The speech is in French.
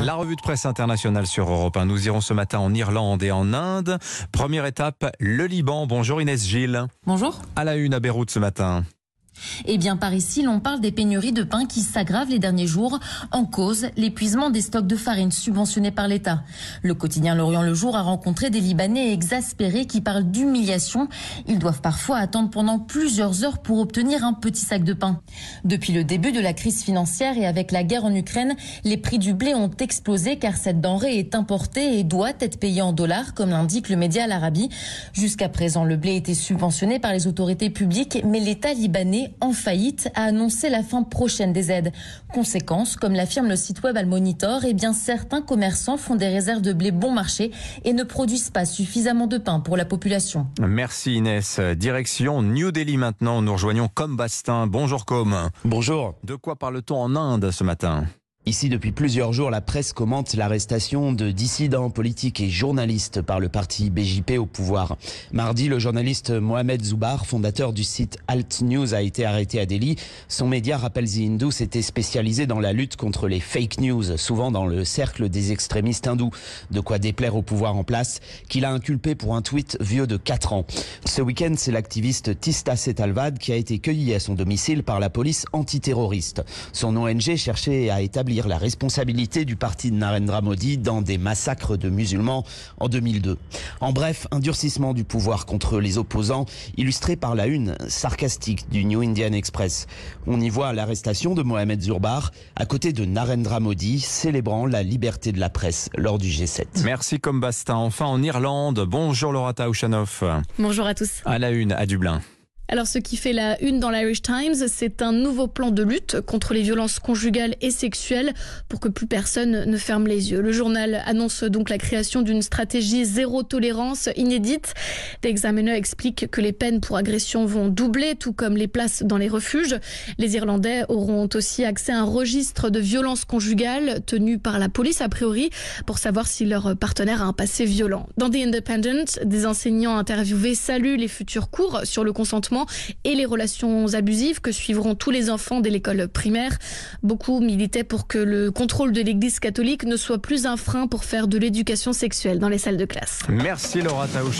La revue de presse internationale sur Europe Nous irons ce matin en Irlande et en Inde. Première étape, le Liban. Bonjour Inès Gilles. Bonjour. À la une à Beyrouth ce matin. Eh bien, par ici, l'on parle des pénuries de pain qui s'aggravent les derniers jours. En cause, l'épuisement des stocks de farine subventionnés par l'État. Le quotidien L'Orient le Jour a rencontré des Libanais exaspérés qui parlent d'humiliation. Ils doivent parfois attendre pendant plusieurs heures pour obtenir un petit sac de pain. Depuis le début de la crise financière et avec la guerre en Ukraine, les prix du blé ont explosé car cette denrée est importée et doit être payée en dollars, comme l'indique le média Al-Arabi. Jusqu'à présent, le blé était subventionné par les autorités publiques, mais l'État libanais en faillite, a annoncé la fin prochaine des aides. Conséquence, comme l'affirme le site web Al Monitor, eh bien certains commerçants font des réserves de blé bon marché et ne produisent pas suffisamment de pain pour la population. Merci Inès. Direction New Delhi maintenant. Nous rejoignons Com Bastin. Bonjour Com. Bonjour. De quoi parle-t-on en Inde ce matin? Ici, depuis plusieurs jours, la presse commente l'arrestation de dissidents politiques et journalistes par le parti BJP au pouvoir. Mardi, le journaliste Mohamed Zoubar, fondateur du site Alt News, a été arrêté à Delhi. Son média, Rappel The Hindu, s'était spécialisé dans la lutte contre les fake news, souvent dans le cercle des extrémistes hindous. De quoi déplaire au pouvoir en place, qu'il a inculpé pour un tweet vieux de 4 ans. Ce week-end, c'est l'activiste Tista Setalvad qui a été cueilli à son domicile par la police antiterroriste. Son ONG cherchait à établir la responsabilité du parti de Narendra Modi dans des massacres de musulmans en 2002. En bref, un durcissement du pouvoir contre les opposants, illustré par la une sarcastique du New Indian Express. On y voit l'arrestation de Mohamed Zurbar à côté de Narendra Modi, célébrant la liberté de la presse lors du G7. Merci comme Bastin. Enfin en Irlande. Bonjour Laura Taouchanoff. Bonjour à tous. À la une à Dublin. Alors, ce qui fait la une dans l'Irish Times, c'est un nouveau plan de lutte contre les violences conjugales et sexuelles pour que plus personne ne ferme les yeux. Le journal annonce donc la création d'une stratégie zéro tolérance inédite. L'examiner explique que les peines pour agression vont doubler, tout comme les places dans les refuges. Les Irlandais auront aussi accès à un registre de violences conjugales tenu par la police, a priori, pour savoir si leur partenaire a un passé violent. Dans The Independent, des enseignants interviewés saluent les futurs cours sur le consentement et les relations abusives que suivront tous les enfants dès l'école primaire. Beaucoup militaient pour que le contrôle de l'Église catholique ne soit plus un frein pour faire de l'éducation sexuelle dans les salles de classe. Merci Laura Taouch.